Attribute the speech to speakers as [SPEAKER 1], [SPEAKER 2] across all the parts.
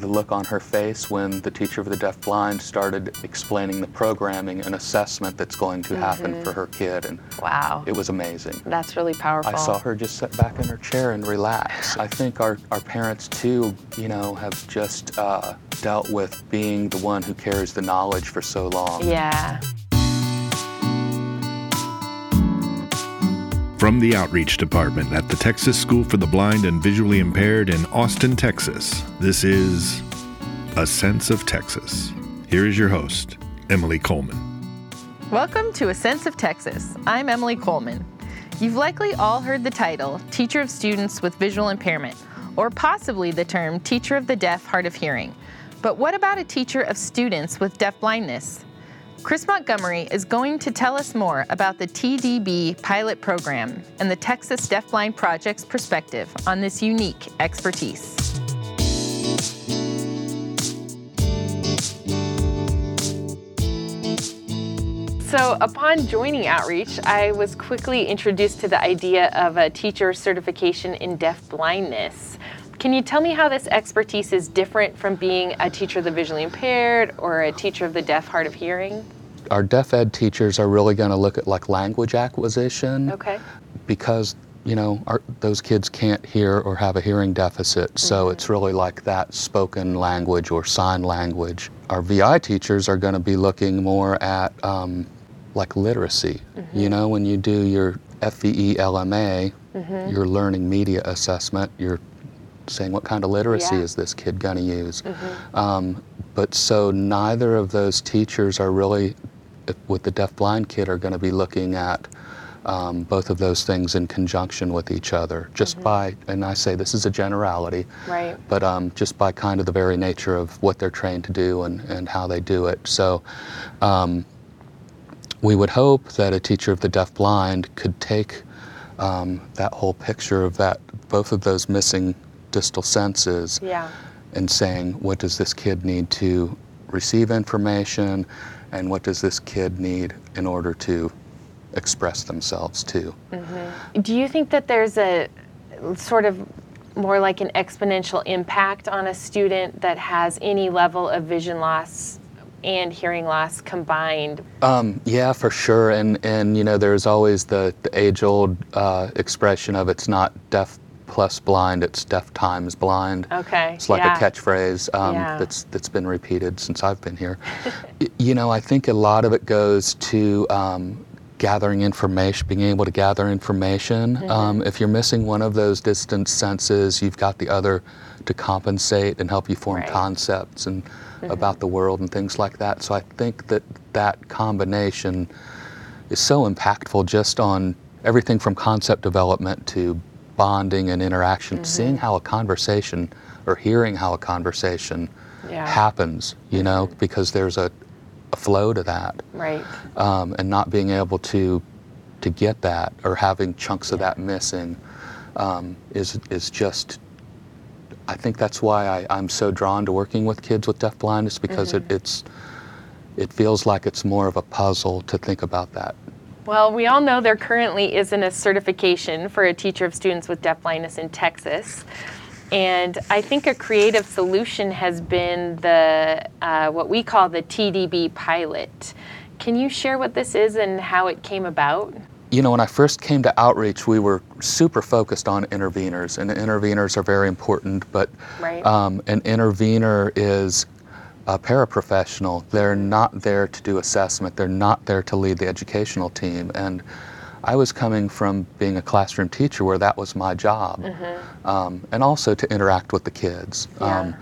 [SPEAKER 1] the look on her face when the teacher of the deaf-blind started explaining the programming and assessment that's going to happen for her kid, and
[SPEAKER 2] Wow.
[SPEAKER 1] it was amazing.
[SPEAKER 2] That's really powerful.
[SPEAKER 1] I saw her just sit back in her chair and relax. I think our, our parents, too, you know, have just uh, dealt with being the one who carries the knowledge for so long.
[SPEAKER 2] Yeah.
[SPEAKER 3] From the Outreach Department at the Texas School for the Blind and Visually Impaired in Austin, Texas, this is A Sense of Texas. Here is your host, Emily Coleman.
[SPEAKER 2] Welcome to A Sense of Texas. I'm Emily Coleman. You've likely all heard the title Teacher of Students with Visual Impairment, or possibly the term Teacher of the Deaf, Hard of Hearing. But what about a teacher of students with deaf blindness? Chris Montgomery is going to tell us more about the TDB pilot program and the Texas Deafblind Project's perspective on this unique expertise. So, upon joining Outreach, I was quickly introduced to the idea of a teacher certification in deaf blindness. Can you tell me how this expertise is different from being a teacher of the visually impaired or a teacher of the deaf hard of hearing?
[SPEAKER 1] Our deaf ed teachers are really going to look at like language acquisition
[SPEAKER 2] Okay.
[SPEAKER 1] because you know our, those kids can't hear or have a hearing deficit. So mm-hmm. it's really like that spoken language or sign language. Our vi teachers are going to be looking more at um, like literacy. Mm-hmm. You know when you do your fve lma mm-hmm. your learning media assessment you're saying what kind of literacy
[SPEAKER 2] Yeah.
[SPEAKER 1] is this kid going to use um, but so neither of those teachers are really with the deaf-blind kid are going to be looking at um, both of those things in conjunction with each other, just by, and I say this is a generality,
[SPEAKER 2] Right.
[SPEAKER 1] but um, just by kind of the very nature of what they're trained to do and, and how they do it. So um, we would hope that a teacher of the deaf-blind could take um, that whole picture of that, both of those missing distal senses
[SPEAKER 2] Yeah.
[SPEAKER 1] and saying, what does this kid need to receive information and what does this kid need in order to express themselves too?
[SPEAKER 2] Do you think that there's a sort of more like an exponential impact on a student that has any level of vision loss and hearing loss combined?
[SPEAKER 1] Um, yeah, for sure. And, and you know, there's always the, the age old uh, expression of it's not deaf plus blind, it's deaf times blind.
[SPEAKER 2] Okay.
[SPEAKER 1] It's like
[SPEAKER 2] yeah.
[SPEAKER 1] a catchphrase um,
[SPEAKER 2] Yeah.
[SPEAKER 1] that's that's been repeated since I've been here. You know, I think a lot of it goes to um, gathering information, being able to gather information.
[SPEAKER 2] Mm-hmm.
[SPEAKER 1] Um, if you're missing one of those distant senses, you've got the other to compensate and help you form
[SPEAKER 2] Right.
[SPEAKER 1] concepts and about the world and things like that. So I think that that combination is so impactful just on everything from concept development to bonding and interaction, seeing how a conversation or hearing how a conversation
[SPEAKER 2] Yeah.
[SPEAKER 1] happens, you know, because there's a, a flow to that.
[SPEAKER 2] Right.
[SPEAKER 1] Um, and not being able to to get that or having chunks of that missing um, is is just I think that's why I, I'm so drawn to working with kids with deaf blindness because it, it's it feels like it's more of a puzzle to think about that.
[SPEAKER 2] Well, we all know there currently isn't a certification for a teacher of students with deaf blindness in Texas. And I think a creative solution has been the uh, what we call the TDB pilot. Can you share what this is and how it came about?
[SPEAKER 1] You know, when I first came to outreach, we were super focused on interveners, and interveners are very important. But
[SPEAKER 2] Right.
[SPEAKER 1] um, an intervener is a paraprofessional. They're not there to do assessment. They're not there to lead the educational team. And I was coming from being a classroom teacher where that was my job, um, and also to interact with the kids.
[SPEAKER 2] Yeah.
[SPEAKER 1] Um,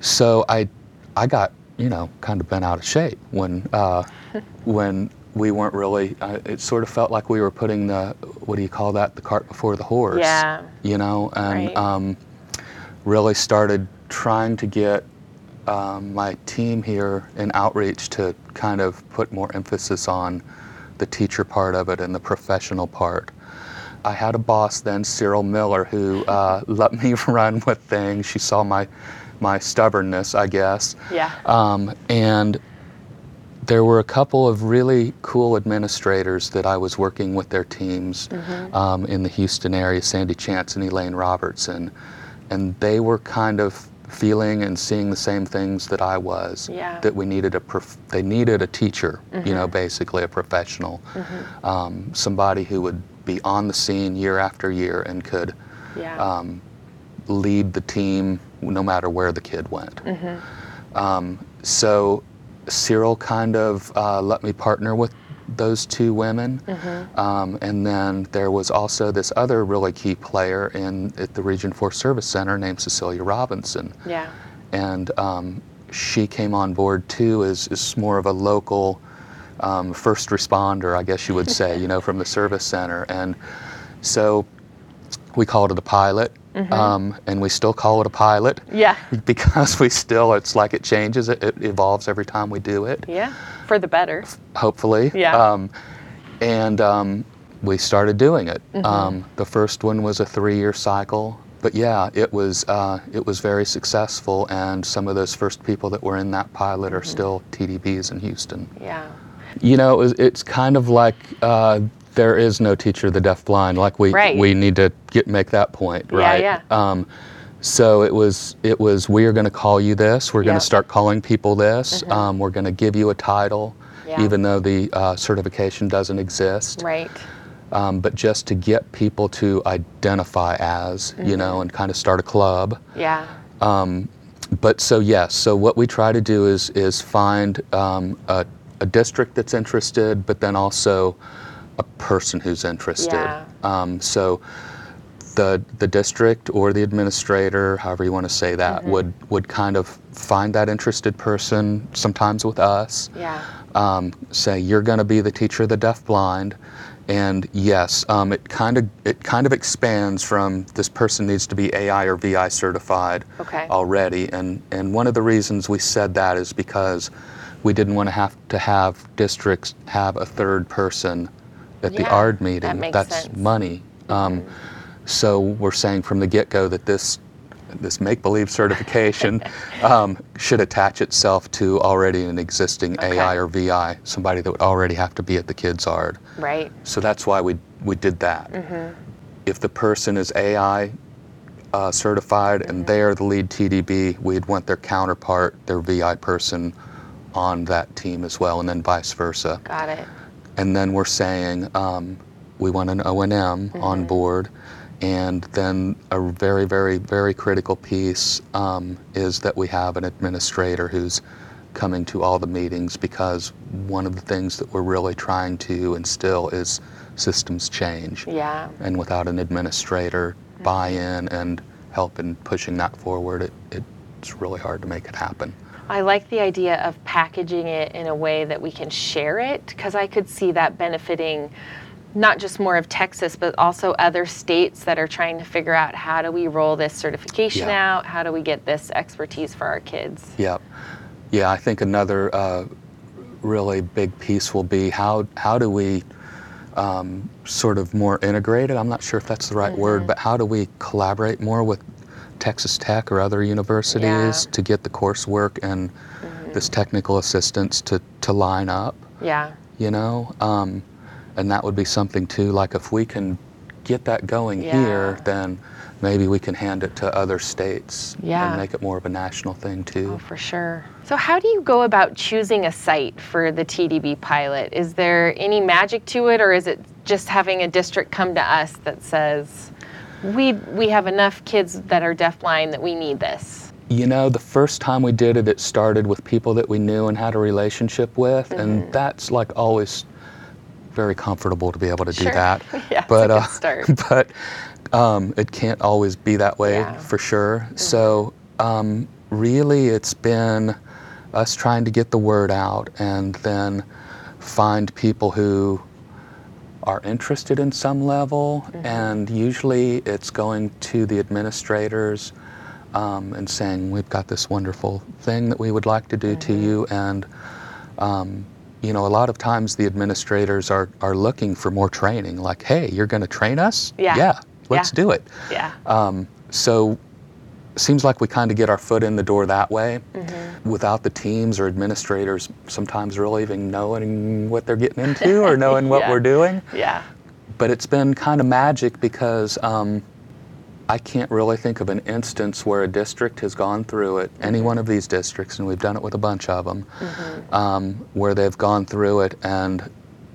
[SPEAKER 1] so I, I got you know kind of bent out of shape when uh, when we weren't really. Uh, it sort of felt like we were putting the what do you call that the cart before the horse.
[SPEAKER 2] Yeah.
[SPEAKER 1] You know, and
[SPEAKER 2] Right.
[SPEAKER 1] um, really started trying to get um, my team here in outreach to kind of put more emphasis on the teacher part of it and the professional part. I had a boss then, Cyral Miller, who uh, let me run with things. She saw my my stubbornness, I guess.
[SPEAKER 2] Yeah.
[SPEAKER 1] Um, and there were a couple of really cool administrators that I was working with their teams um, in the Houston area, Sandy Chance and Elaine Robertson, and they were kind of feeling and seeing the same things that I was.
[SPEAKER 2] Yeah.
[SPEAKER 1] That we needed a prof- they needed a teacher, you know, basically a professional, um, somebody who would be on the scene year after year and could
[SPEAKER 2] Yeah.
[SPEAKER 1] um, lead the team no matter where the kid went. Um, so Cyral kind of uh, let me partner with those two women. Um, and then there was also this other really key player in at the Region 4 Service Center named Cecilia Robinson.
[SPEAKER 2] yeah.
[SPEAKER 1] And um, she came on board too as, as more of a local um, first responder, I guess you would say, you know, from the service center. And so we called it a pilot, um, and we still call it a pilot
[SPEAKER 2] Yeah.
[SPEAKER 1] because we still, it's like it changes, it, it evolves every time we do it,
[SPEAKER 2] Yeah. For the better.
[SPEAKER 1] hopefully.
[SPEAKER 2] Yeah.
[SPEAKER 1] Um, and um, we started doing it.
[SPEAKER 2] Mm-hmm.
[SPEAKER 1] Um, the first one was a three-year cycle, but yeah, it was uh, it was very successful. And some of those first people that were in that pilot
[SPEAKER 2] Mm-hmm.
[SPEAKER 1] are still TDBs in Houston.
[SPEAKER 2] Yeah.
[SPEAKER 1] You know, it was, it's kind of like uh, there is no teacher of the deaf-blind. Like we
[SPEAKER 2] Right.
[SPEAKER 1] we need to get make that point, right?
[SPEAKER 2] yeah.
[SPEAKER 1] Um, so it was it was we are going to call you this. We're going
[SPEAKER 2] Yep.
[SPEAKER 1] to start calling people this. Um, we're going to give you a title,
[SPEAKER 2] Yeah.
[SPEAKER 1] even though the uh, certification doesn't exist.
[SPEAKER 2] Right.
[SPEAKER 1] Um, but just to get people to identify as, you know, and kind of start a club.
[SPEAKER 2] Yeah.
[SPEAKER 1] Um, But so yes, so what we try to do is is find um, a, a district that's interested, but then also a person who's interested.
[SPEAKER 2] Yeah.
[SPEAKER 1] Um, so the the district or the administrator, however you want to say that,
[SPEAKER 2] Mm-hmm.
[SPEAKER 1] would would kind of find that interested person, sometimes with us.
[SPEAKER 2] Yeah.
[SPEAKER 1] Um, say you're going to be the teacher of the deaf-blind, and yes, um, it kind of it kind of expands from this person needs to be AI or VI certified
[SPEAKER 2] Okay.
[SPEAKER 1] already, and and one of the reasons we said that is because we didn't want to have to have districts have a third person at the
[SPEAKER 2] Yeah,
[SPEAKER 1] ARD
[SPEAKER 2] that
[SPEAKER 1] meeting.
[SPEAKER 2] makes
[SPEAKER 1] That's
[SPEAKER 2] sense. Mm-hmm.
[SPEAKER 1] money. Um, so we're saying from the get-go that this this make-believe certification um, should attach itself to already an existing
[SPEAKER 2] Okay.
[SPEAKER 1] AI or VI, somebody that would already have to be at the kids ARD.
[SPEAKER 2] Right.
[SPEAKER 1] So that's why we we did that.
[SPEAKER 2] Mm-hmm.
[SPEAKER 1] If the person is AI uh, certified
[SPEAKER 2] Mm-hmm.
[SPEAKER 1] and they are the lead TDB, we'd want their counterpart, their VI person, on that team as well, and then vice versa.
[SPEAKER 2] Got it.
[SPEAKER 1] And then we're saying um, we want an O and M on board, and then a very, very, very critical piece um, is that we have an administrator who's coming to all the meetings because one of the things that we're really trying to instill is systems change.
[SPEAKER 2] Yeah.
[SPEAKER 1] And without an administrator buy-in and help in pushing that forward, it, it's really hard to make it happen.
[SPEAKER 2] I like the idea of packaging it in a way that we can share it because I could see that benefiting not just more of Texas, but also other states that are trying to figure out how do we roll this certification
[SPEAKER 1] Yeah.
[SPEAKER 2] out? How do we get this expertise for our kids?
[SPEAKER 1] Yep. Yeah, I think another uh, really big piece will be how how do we um, sort of more integrated? I'm not sure if that's the right word, but how do we collaborate more with Texas Tech or other universities
[SPEAKER 2] Yeah.
[SPEAKER 1] to get the coursework and this technical assistance to, to line up?
[SPEAKER 2] Yeah.
[SPEAKER 1] you know um, and that would be something too like if we can get that going
[SPEAKER 2] Yeah.
[SPEAKER 1] here then maybe we can hand it to other states
[SPEAKER 2] Yeah.
[SPEAKER 1] and make it more of a national thing too
[SPEAKER 2] Oh, for sure. So, how do you go about choosing a site for the TDB pilot? Is there any magic to it, or is it just having a district come to us that says, we, we have enough kids that are deafblind that we need this?
[SPEAKER 1] you know the first time we did it it started with people that we knew and had a relationship with
[SPEAKER 2] Mm-hmm.
[SPEAKER 1] and that's like always very comfortable to be able to do
[SPEAKER 2] Sure.
[SPEAKER 1] that
[SPEAKER 2] Yeah,
[SPEAKER 1] but
[SPEAKER 2] good
[SPEAKER 1] uh,
[SPEAKER 2] start.
[SPEAKER 1] but um, it can't always be that way
[SPEAKER 2] Yeah. Mm-hmm.
[SPEAKER 1] for sure. So um, really, it's been us trying to get the word out and then find people who are interested in some level,
[SPEAKER 2] Mm-hmm.
[SPEAKER 1] and usually it's going to the administrators um, and saying, "We've got this wonderful thing that we would like to do to
[SPEAKER 2] Mm-hmm.
[SPEAKER 1] you," and um, you know, a lot of times the administrators are, are looking for more training, like, hey, you're going to train us?
[SPEAKER 2] Yeah.
[SPEAKER 1] Yeah, let's
[SPEAKER 2] Yeah.
[SPEAKER 1] do it.
[SPEAKER 2] Yeah.
[SPEAKER 1] Um, so seems like we kind of get our foot in the door that way
[SPEAKER 2] Mm-hmm.
[SPEAKER 1] without the teams or administrators sometimes really even knowing what they're getting into or knowing what
[SPEAKER 2] Yeah.
[SPEAKER 1] we're doing.
[SPEAKER 2] Yeah.
[SPEAKER 1] But it's been kind of magic because um, I can't really think of an instance where a district has gone through it, any one of these districts, and we've done it with a bunch of them, um, where they've gone through it and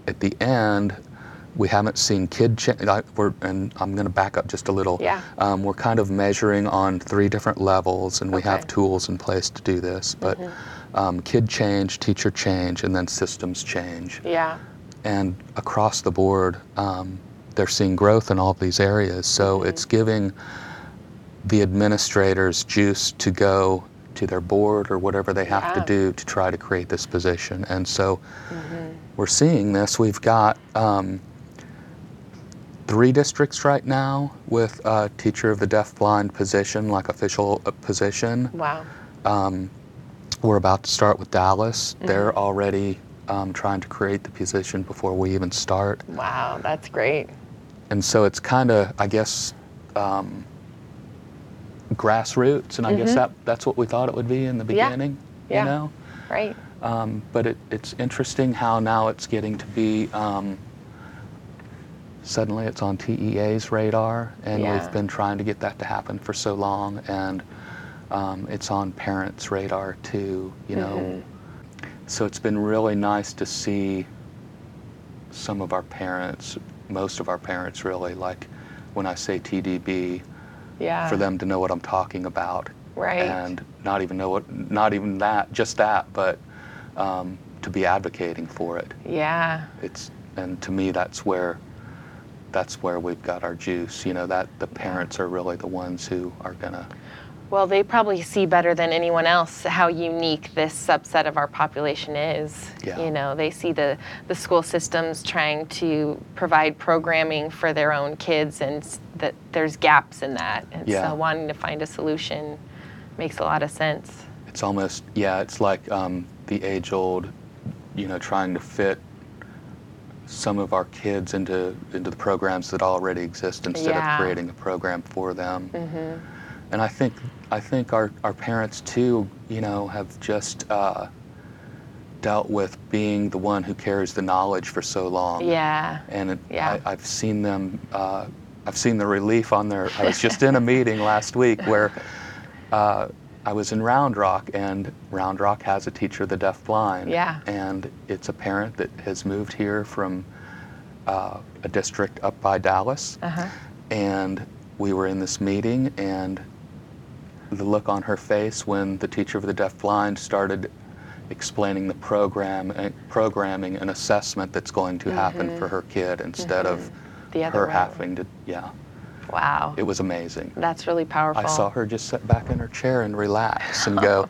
[SPEAKER 1] at the end, we haven't seen kid change. We're, and I'm going to back up just a little.
[SPEAKER 2] Yeah.
[SPEAKER 1] Um, we're kind of measuring on three different levels, and we have tools in place to do this. But um, kid change, teacher change, and then systems change
[SPEAKER 2] Yeah.
[SPEAKER 1] and across the board, um, they're seeing growth in all of these areas. So
[SPEAKER 2] Mm-hmm.
[SPEAKER 1] it's giving the administrators juice to go to their board or whatever they have to do to try to create this position. And so
[SPEAKER 2] Mm-hmm.
[SPEAKER 1] we're seeing this. We've got um, three districts right now with a teacher of the deaf-blind position, like official uh, position.
[SPEAKER 2] Wow.
[SPEAKER 1] Um, we're about to start with Dallas.
[SPEAKER 2] Mm-hmm.
[SPEAKER 1] They're already um, trying to create the position before we even start.
[SPEAKER 2] Wow, that's great.
[SPEAKER 1] And so it's kind of, I guess, um, grassroots, and I guess that that's what we thought it would be in the
[SPEAKER 2] Mm-hmm. Yeah.
[SPEAKER 1] beginning.
[SPEAKER 2] Yeah.
[SPEAKER 1] You know,
[SPEAKER 2] Right.
[SPEAKER 1] um, but it, it's interesting how now it's getting to be. Suddenly, it's on TEA's radar, and
[SPEAKER 2] Yeah.
[SPEAKER 1] we've been trying to get that to happen for so long, and um, it's on parents' radar too. You know,
[SPEAKER 2] Mm-hmm.
[SPEAKER 1] so it's been really nice to see some of our parents, most of our parents, really like when I say TDB,
[SPEAKER 2] Yeah.
[SPEAKER 1] for them to know what I'm talking about,
[SPEAKER 2] Right.
[SPEAKER 1] and not even know what, not even that, just that, but um, to be advocating for it.
[SPEAKER 2] Yeah.
[SPEAKER 1] It's and to me that's where that's where we've got our juice. You know that the parents are really the ones who are gonna.
[SPEAKER 2] Well, they probably see better than anyone else how unique this subset of our population is.
[SPEAKER 1] Yeah.
[SPEAKER 2] You know, they see the, the school systems trying to provide programming for their own kids and that there's gaps in that. And
[SPEAKER 1] Yeah.
[SPEAKER 2] so wanting to find a solution makes a lot of sense.
[SPEAKER 1] It's almost yeah. It's like um, the age-old, you know, trying to fit some of our kids into into the programs that already exist instead
[SPEAKER 2] Yeah.
[SPEAKER 1] of creating a program for them.
[SPEAKER 2] hmm
[SPEAKER 1] And I think I think our, our parents too, you know, have just uh, dealt with being the one who carries the knowledge for so long.
[SPEAKER 2] Yeah.
[SPEAKER 1] And it,
[SPEAKER 2] Yeah.
[SPEAKER 1] I, I've seen them. Uh, I've seen the relief on their. I was just in a meeting last week where uh, I was in Round Rock, and Round Rock has a teacher of the deaf-blind.
[SPEAKER 2] Yeah.
[SPEAKER 1] And it's a parent that has moved here from uh, a district up by Dallas
[SPEAKER 2] Uh-huh.
[SPEAKER 1] and we were in this meeting and the look on her face when the teacher of the deaf-blind started explaining the program uh, programming and assessment that's going to happen for her kid instead of
[SPEAKER 2] Mm-hmm. Other
[SPEAKER 1] her
[SPEAKER 2] way.
[SPEAKER 1] having to yeah
[SPEAKER 2] Wow.
[SPEAKER 1] it was amazing
[SPEAKER 2] That's really powerful.
[SPEAKER 1] i saw her just sit back in her chair and relax and oh, go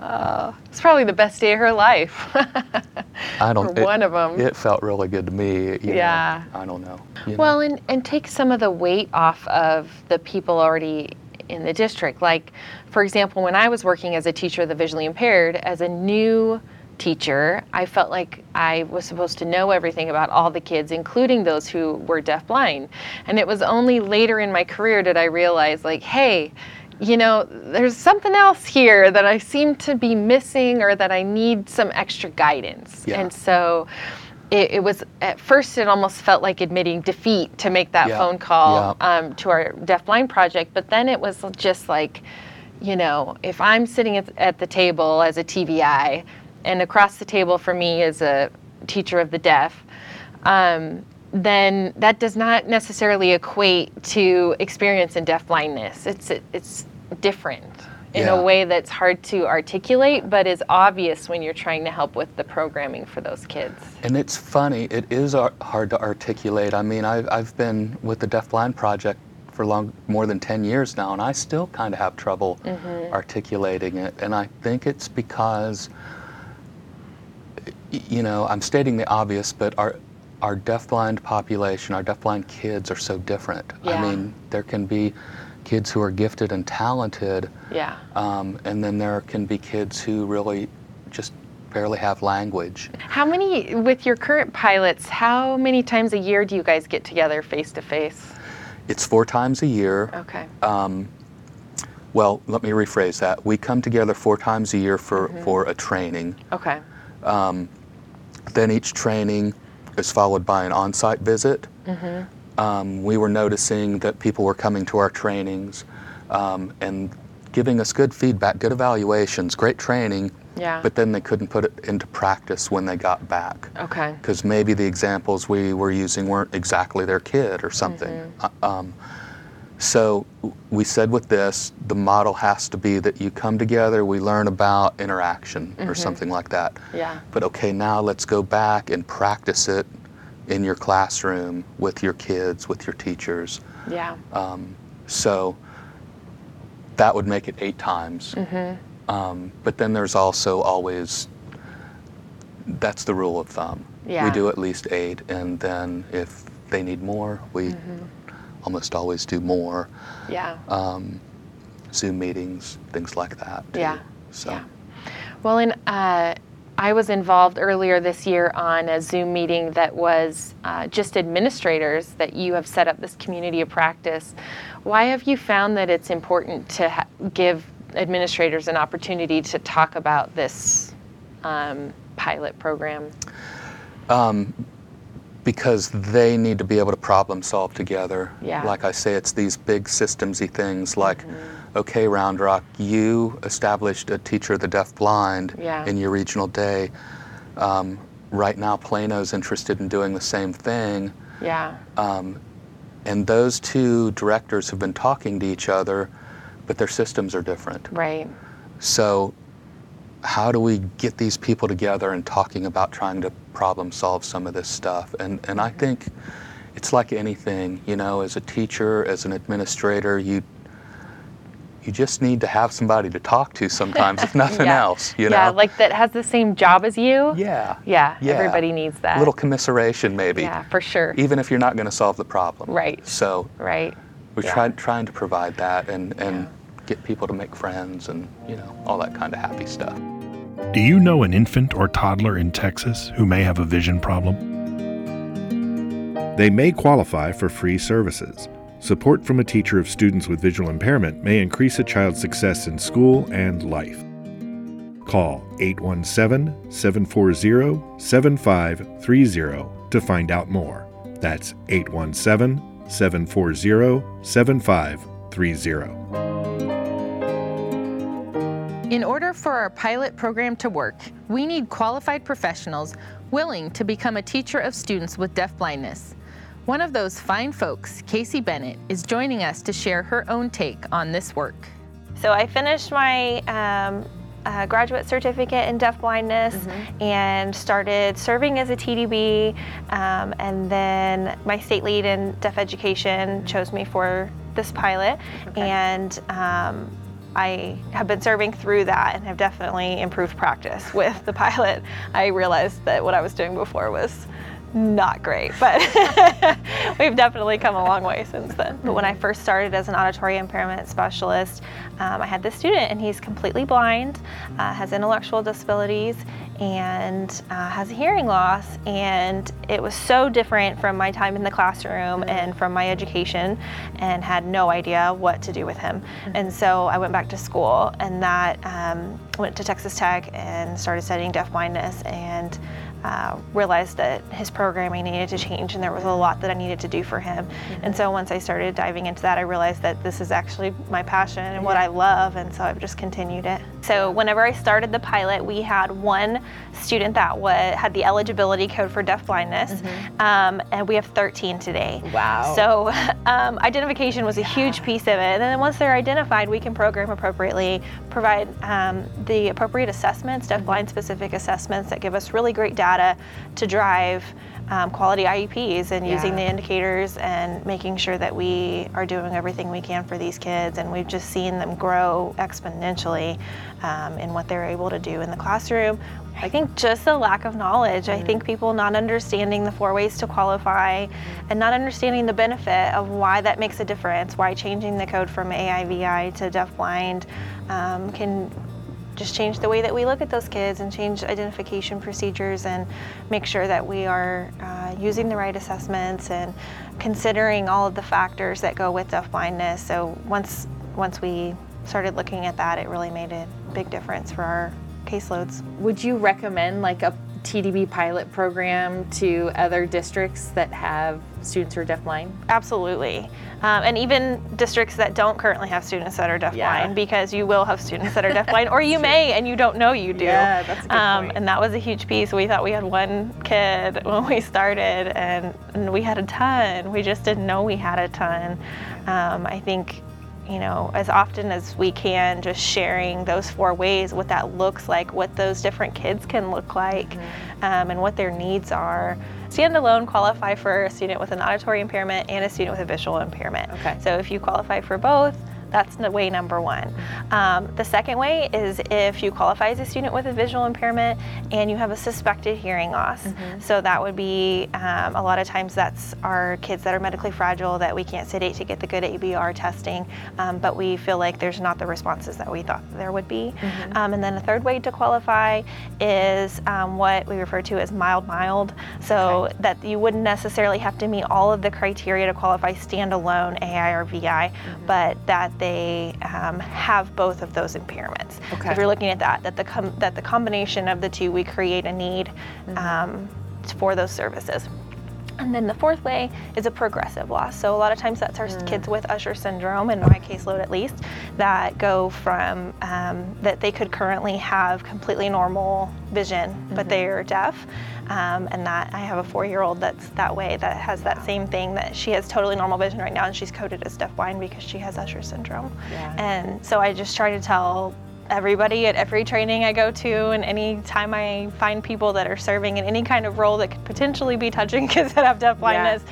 [SPEAKER 1] uh,
[SPEAKER 2] It's probably the best day of her life.
[SPEAKER 1] i don't it,
[SPEAKER 2] one of 'em.
[SPEAKER 1] it felt really good to me you know.
[SPEAKER 2] Yeah.
[SPEAKER 1] i don't know you know.
[SPEAKER 2] Well, and, and take some of the weight off of the people already in the district. Like, for example, when I was working as a teacher of the visually impaired, as a new teacher, I felt like I was supposed to know everything about all the kids, including those who were deafblind. And it was only later in my career did I realize, like, hey, you know, there's something else here that I seem to be missing or that I need some extra guidance.
[SPEAKER 1] Yeah.
[SPEAKER 2] And so it, it was at first it almost felt like admitting defeat to make that
[SPEAKER 1] Yeah.
[SPEAKER 2] phone call
[SPEAKER 1] Yeah.
[SPEAKER 2] um, to our deafblind project but then it was just like you know if i'm sitting at, at the table as a tvi and across the table for me is a teacher of the deaf um, then that does not necessarily equate to experience in deafblindness it's it's different in
[SPEAKER 1] Yeah.
[SPEAKER 2] a way that's hard to articulate but is obvious when you're trying to help with the programming for those kids
[SPEAKER 1] And it's funny, it is ar- hard to articulate. I mean, I've, I've been with the Deafblind Project for long, more than 10 years now, and I still kind of have trouble articulating it. And I think it's because, you know, I'm stating the obvious, but our, our deafblind population, our deafblind kids are so different.
[SPEAKER 2] Yeah.
[SPEAKER 1] I mean, there can be kids who are gifted and talented,
[SPEAKER 2] yeah
[SPEAKER 1] um, and then there can be kids who really just barely have language.
[SPEAKER 2] How many, with your current pilots, how many times a year do you guys get together face to face?
[SPEAKER 1] It's four times a year.
[SPEAKER 2] Okay.
[SPEAKER 1] Um, well, let me rephrase that. We come together four times a year for, for a training.
[SPEAKER 2] Okay.
[SPEAKER 1] Then each training is followed by an on site visit. um, we were noticing that people were coming to our trainings um, and giving us good feedback, good evaluations, great training,
[SPEAKER 2] Yeah.
[SPEAKER 1] but then they couldn't put it into practice when they got back.
[SPEAKER 2] Okay.
[SPEAKER 1] Because maybe the examples we were using weren't exactly their kid or something.
[SPEAKER 2] Mm-hmm.
[SPEAKER 1] Uh, um, so we said with this, the model has to be that you come together, we learn about interaction or something like that.
[SPEAKER 2] Mm-hmm. Yeah.
[SPEAKER 1] But okay, now let's go back and practice it in your classroom with your kids, with your teachers.
[SPEAKER 2] Yeah.
[SPEAKER 1] Um, so that would make it eight times.
[SPEAKER 2] Mm-hmm.
[SPEAKER 1] Um, but then there's also always, that's the rule of thumb.
[SPEAKER 2] Yeah.
[SPEAKER 1] We do at least eight, and then if they need more, we
[SPEAKER 2] Mm-hmm.
[SPEAKER 1] Almost always do more.
[SPEAKER 2] Yeah.
[SPEAKER 1] Um, Zoom meetings, things like that. too.
[SPEAKER 2] Yeah.
[SPEAKER 1] So.
[SPEAKER 2] Yeah. Well, and uh, I was involved earlier this year on a Zoom meeting that was uh, just administrators that you have set up this community of practice. Why have you found that it's important to ha- give administrators an opportunity to talk about this um, pilot program?
[SPEAKER 1] Because they need to be able to problem solve together.
[SPEAKER 2] Yeah.
[SPEAKER 1] Like I say, it's these big systemsy things like, okay, Round Rock, you established a teacher of the deaf blind
[SPEAKER 2] Yeah.
[SPEAKER 1] in your regional day. Um, right now, Plano's interested in doing the same thing.
[SPEAKER 2] Yeah.
[SPEAKER 1] And those two directors have been talking to each other, but their systems are different.
[SPEAKER 2] Right.
[SPEAKER 1] So, how do we get these people together and talking about trying to problem solve some of this stuff? And and I think it's like anything, you know, as a teacher, as an administrator, you you just need to have somebody to talk to sometimes, if nothing
[SPEAKER 2] Yeah.
[SPEAKER 1] else, you know.
[SPEAKER 2] yeah, like that has the same job as you.
[SPEAKER 1] yeah.
[SPEAKER 2] Yeah.
[SPEAKER 1] Yeah.
[SPEAKER 2] Everybody needs that.
[SPEAKER 1] A little commiseration maybe.
[SPEAKER 2] Yeah, for sure.
[SPEAKER 1] Even if you're not going to solve the problem.
[SPEAKER 2] Right.
[SPEAKER 1] So,
[SPEAKER 2] Right.
[SPEAKER 1] we're
[SPEAKER 2] Yeah.
[SPEAKER 1] trying trying to provide that and and get people to make friends and, you know, all that kind of happy stuff.
[SPEAKER 3] Do you know an infant or toddler in Texas who may have a vision problem? They may qualify for free services. Support from a teacher of students with visual impairment may increase a child's success in school and life. Call 817 740 7530 to find out more. That's 817 740 7530.
[SPEAKER 2] In order for our pilot program to work, we need qualified professionals willing to become a teacher of students with deafblindness. One of those fine folks, Casey Bennett, is joining us to share her own take on this work.
[SPEAKER 4] So I finished my um, uh, graduate certificate in deafblindness and started serving as a TDB. Um, and then my state lead in deaf education chose me for this pilot. And um, I have been serving through that and have definitely improved practice with the pilot. I realized that what I was doing before was not great, but we've definitely come a long way since then. But when I first started as an auditory impairment specialist, um, I had this student, and he's completely blind, uh, has intellectual disabilities, and uh, has a hearing loss. And it was so different from my time in the classroom and from my education, and had no idea what to do with him. And so I went back to school, and that um, went to Texas Tech and started studying deafblindness and uh, realized that his programming needed to change and there was a lot that I needed to do for him. And so once I started diving into that, I realized that this is actually my passion and what I love, and so I've just continued it. So whenever I started the pilot, we had one student that wa had the eligibility code for deafblindness, um, and we have 13 today.
[SPEAKER 2] Wow.
[SPEAKER 4] So um, identification was a huge piece of it, and then once they're identified, we can program appropriately, provide um, the appropriate assessments, deafblind specific assessments that give us really great data to drive um, quality IEPs and using the indicators and making sure that we are doing everything we can for these kids. And we've just seen them grow exponentially um, in what they're able to do in the classroom. I think just the lack of knowledge. I think people not understanding the four ways to qualify and not understanding the benefit of why that makes a difference, why changing the code from AIVI to deafblind um, can just change the way that we look at those kids and change identification procedures and make sure that we are uh, using the right assessments and considering all of the factors that go with deafblindness. So once once we started looking at that, it really made a big difference for our caseloads.
[SPEAKER 2] Would you recommend like a TDB pilot program to other districts that have students who are deafblind?
[SPEAKER 4] Absolutely. Um, and even districts that don't currently have students that are deafblind,
[SPEAKER 2] Yeah.
[SPEAKER 4] because you will have students that are deafblind, or you may and you don't know you do.
[SPEAKER 2] Yeah, that's a good
[SPEAKER 4] um,
[SPEAKER 2] point.
[SPEAKER 4] And that was a huge piece. We thought we had one kid when we started, and, and we had a ton. We just didn't know we had a ton. Um, I think you know, as often as we can, just sharing those four ways, what that looks like, what those different kids can look like,
[SPEAKER 2] Mm-hmm.
[SPEAKER 4] um, and what their needs are. Standalone qualify for a student with an auditory impairment and a student with a visual impairment.
[SPEAKER 2] Okay.
[SPEAKER 4] So if you qualify for both, that's the way number one. Um, the second way is if you qualify as a student with a visual impairment and you have a suspected hearing loss. So that would be um, a lot of times that's our kids that are medically fragile that we can't sedate to get the good ABR testing, um, but we feel like there's not the responses that we thought there would be. Um, and then the third way to qualify is um, what we refer to as mild mild. So that you wouldn't necessarily have to meet all of the criteria to qualify standalone AI or VI, but that they um, have both of those impairments.
[SPEAKER 2] Okay.
[SPEAKER 4] If you're looking at that, that the com- that the combination of the two, we create a need um, for those services. And then the fourth way is a progressive loss. So a lot of times that's our kids with Usher syndrome, in my caseload at least, that go from um, that they could currently have completely normal vision, but they are deaf. Um, and that I have a four-year-old that's that way, that has that same thing, that she has totally normal vision right now, and she's coded as deafblind because she has Usher syndrome.
[SPEAKER 2] Yeah.
[SPEAKER 4] And so I just try to tell everybody at every training I go to and any time I find people that are serving in any kind of role that could potentially be touching kids that have deaf blindness,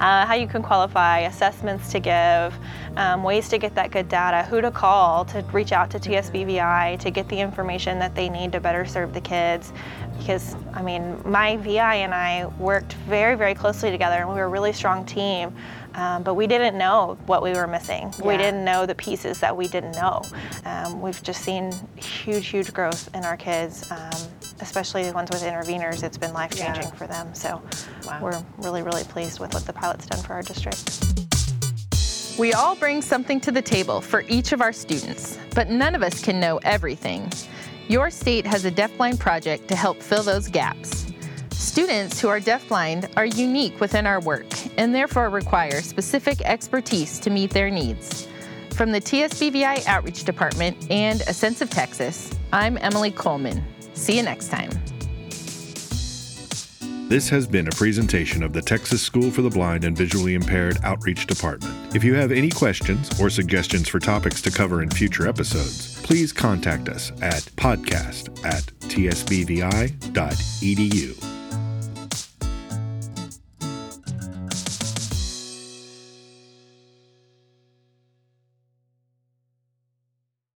[SPEAKER 4] uh, how you can qualify, assessments to give, um, ways to get that good data, who to call to reach out to TSBVI to get the information that they need to better serve the kids. Because, I mean, my VI and I worked very, very closely together and we were a really strong team. Um, but we didn't know what we were missing. We didn't know the pieces that we didn't know. Um, we've just seen huge, huge growth in our kids, um, especially the ones with interveners. It's been life changing
[SPEAKER 2] Yeah.
[SPEAKER 4] for them. So
[SPEAKER 2] Wow.
[SPEAKER 4] we're really, really pleased with what the pilot's done for our district.
[SPEAKER 2] We all bring something to the table for each of our students, but none of us can know everything. Your state has a deafblind project to help fill those gaps. Students who are deafblind are unique within our work and therefore require specific expertise to meet their needs. From the TSBVI Outreach Department and A Sense of Texas, I'm Emily Coleman. See you next time.
[SPEAKER 3] This has been a presentation of the Texas School for the Blind and Visually Impaired Outreach Department. If you have any questions or suggestions for topics to cover in future episodes, please contact us at podcast at tsbvi.edu.